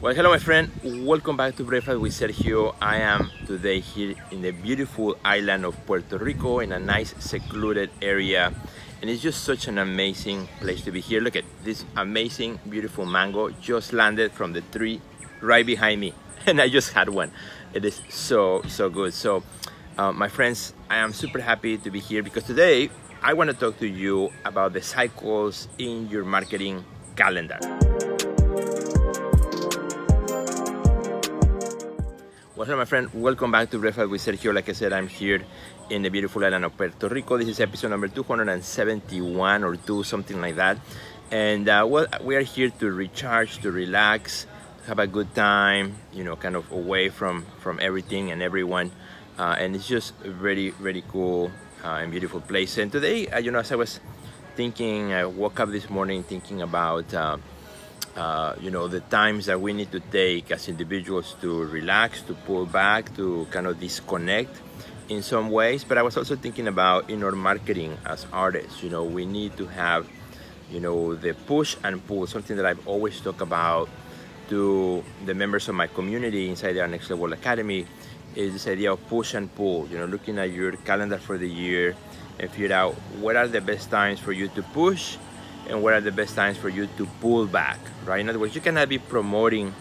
Well, hello, my friend. Welcome back to Breakfast with Sergio. I am today here in the beautiful island of Puerto Rico in a nice secluded area. And it's just such an amazing place to be here. Look at this amazing, beautiful mango just landed from the tree right behind me. And I just had one. It is so, so good. So, uh, my friends, I am super happy to be here because today I want to talk to you about the cycles in your marketing calendar. What's up, my friend? Welcome back to Breakfast with Sergio. Like I said, I'm here in the beautiful island of Puerto Rico. This is episode number 271 or 2, something like that. And uh, well, we are here to recharge, to relax, have a good time, you know, kind of away from, from everything and everyone. Uh, and it's just a very, very cool uh, and beautiful place. And today, uh, you know, as I was thinking, I woke up this morning thinking about uh, you know, the times that we need to take as individuals to relax, to pull back, to kind of disconnect in some ways. But I was also thinking about in our marketing as artists, you know, we need to have, you know, the push and pull, something that I've always talked about to the members of my community inside our Next Level Academy is this idea of push and pull, you know, looking at your calendar for the year and figure out what are the best times for you to push and what are the best times for you to pull back, right? In other words, you cannot be promoting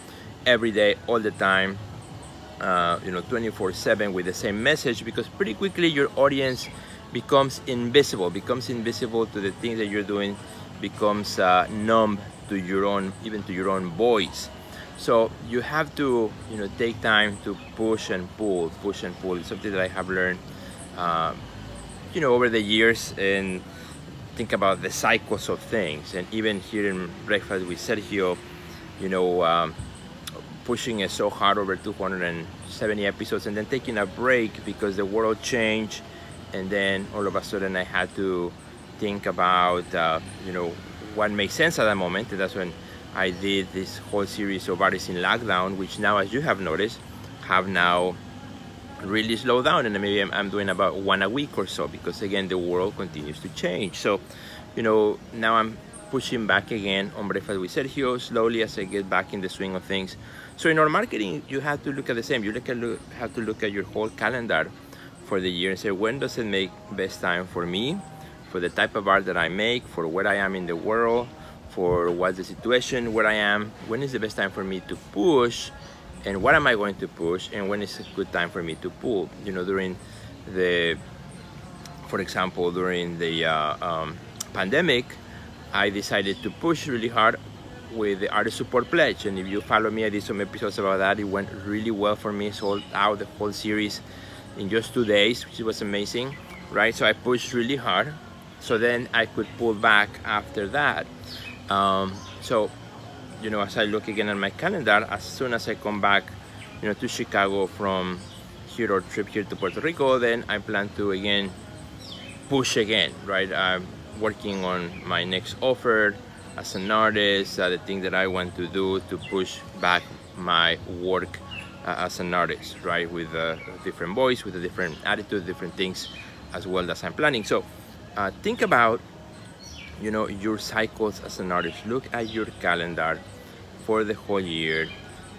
every day, all the time, uh, you know, 24/7 with the same message because pretty quickly your audience becomes invisible, becomes invisible to the things that you're doing, becomes uh, numb to your own, even to your own voice. So you have to, you know, take time to push and pull, push and pull. It's something that I have learned, uh, you know, over the years and think about the cycles of things. And even here in breakfast with sergio you know um, pushing it so hard over 270 episodes and then taking a break because the world changed. And then all of a sudden i had to think about uh, you know what makes sense at that moment. And that's when i did this whole series of artists in lockdown which now as you have noticed have now really slow down and maybe I'm, I'm, doing about one a week or so because again the world continues to change. So you know now I'm pushing back again on breakfast with Sergio slowly as I get back in the swing of things. So in our marketing you have to look at the same. You look at look, have to look at your whole calendar for the year and say when does it make best time for me for the type of art that I make for where I am in the world for what's the situation where I am? When is the best time for me to push and what am I going to push and when is a good time for me to pull? You know during the for example during the uh, um, pandemic I decided to push really hard with the artist support pledge. And if you follow me I did some episodes about that. It went really well for me. Sold out the whole series in just two days which was amazing right? So I pushed really hard. So then I could pull back after that. Um, so you know, as I look again at my calendar, as soon as I come back, you know, to Chicago from here or trip here to Puerto Rico, then I plan to again push again, right? I'm working on my next offer as an artist, uh, the thing that I want to do to push back my work uh, as an artist, right? With a different voice, with a different attitude, different things as well as I'm planning. So uh, think about you know your cycles as an artist. Look at your calendar for the whole year.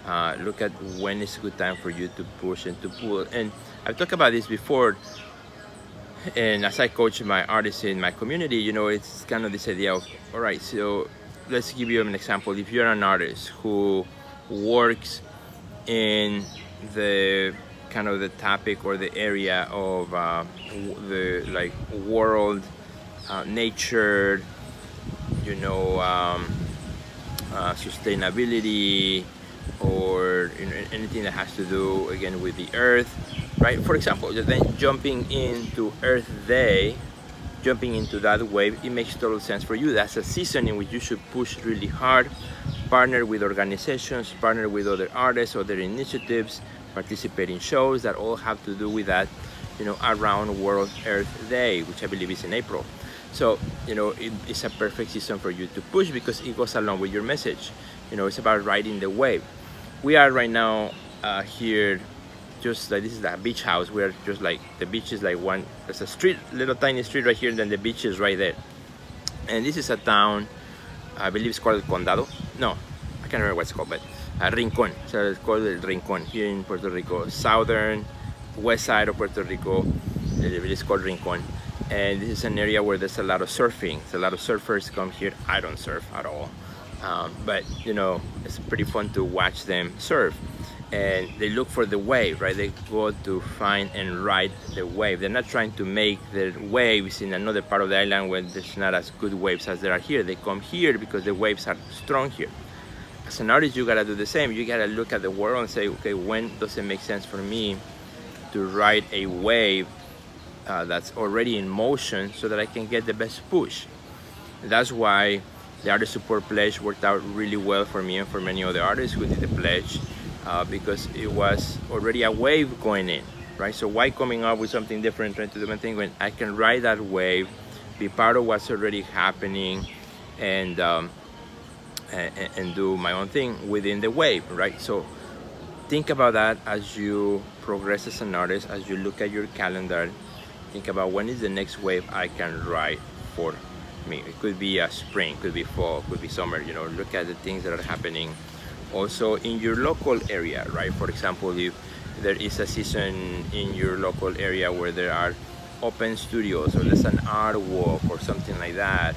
Uh, look at when is a good time for you to push and to pull. And I've talked about this before. And as I coach my artists in my community you know it's kind of this idea of all right so let's give you an example. If you're an artist who works in the kind of the topic or the area of uh, the like world uh, nature, you know, um, uh, sustainability, or you know, anything that has to do again with the earth, right? For example, then jumping into Earth Day, jumping into that wave, it makes total sense for you. That's a season in which you should push really hard, partner with organizations, partner with other artists, other initiatives, participate in shows that all have to do with that, you know, around World Earth Day, which I believe is in April. So, you know, it, it's a perfect season for you to push because it goes along with your message. You know, it's about riding the wave. We are right now uh, here, just like this is a beach house. We're just like, the beach is like one, there's a street, little tiny street right here, and then the beach is right there. And this is a town, I believe it's called Condado. No, I can't remember what it's called, but uh, Rincon. So it's called El Rincon here in Puerto Rico. Southern, west side of Puerto Rico. It is called Rincon. And this is an area where there's a lot of surfing. There's a lot of surfers come here. I don't surf at all. Um, but you know, it's pretty fun to watch them surf. And they look for the wave, right? They go to find and ride the wave. They're not trying to make the waves in another part of the island where there's not as good waves as there are here. They come here because the waves are strong here as an artist, you gotta do the same. You gotta look at the world and say, okay, when does it make sense for me to ride a wave uh, that's already in motion so that I can get the best push? That's why the artist support pledge worked out really well for me and for many other artists who did the pledge uh, because it was already a wave going in, right? So why coming up with something different, trying to do thing when I can ride that wave, be part of what's already happening, and um, and, and do my own thing within the wave, right? So think about that as you progress as an artist, as you look at your calendar, think about when is the next wave I can ride for me. It could be a spring, could be fall, could be summer, you know, look at the things that are happening also in your local area, right? For example, if there is a season in your local area where there are open studios or there's an art walk or something like that,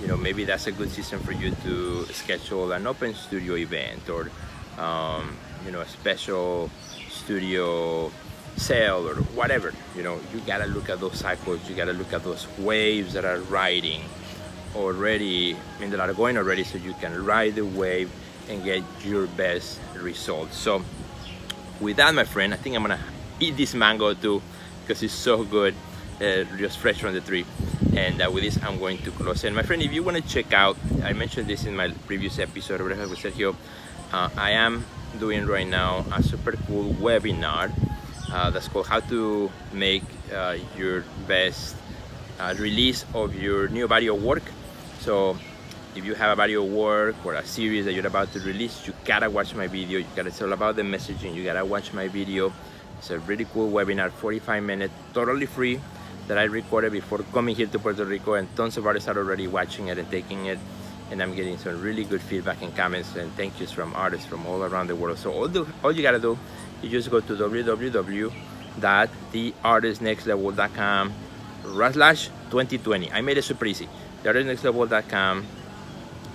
you know maybe that's a good season for you to schedule an open studio event or um, you know a special studio sale or whatever you know you gotta look at those cycles you gotta look at those waves that are riding already I mean that are going already so you can ride the wave and get your best results. So with that my friend I think I'm gonna eat this mango too because it's so good uh, just fresh from the tree. And uh, with this I'm going to close. And my friend if you want to check out I mentioned this in my previous episode with Sergio uh, I am doing right now a super cool webinar uh, that's called how to make uh, your best uh, release of your new body of work. So if you have a body of work or a series that you're about to release you gotta watch my video. You gotta it's all about the messaging. You gotta watch my video. It's a really cool webinar 45 minutes totally free that I recorded before coming here to Puerto Rico. And tons of artists are already watching it and taking it and I'm getting some really good feedback and comments and thank yous from artists from all around the world. So all, the, all you gotta do, you just go to www.theartistnextlevel.com slash 2020. I made it super easy. Theartistnextlevel.com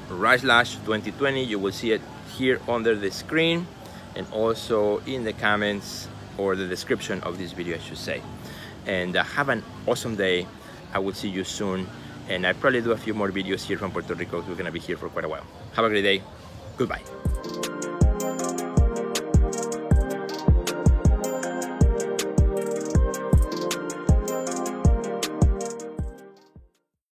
slash 2020. You will see it here under the screen and also in the comments or the description of this video, I should say and uh, have an awesome day. I will see you soon. And I probably do a few more videos here from Puerto Rico. We're gonna be here for quite a while. Have a great day. Goodbye.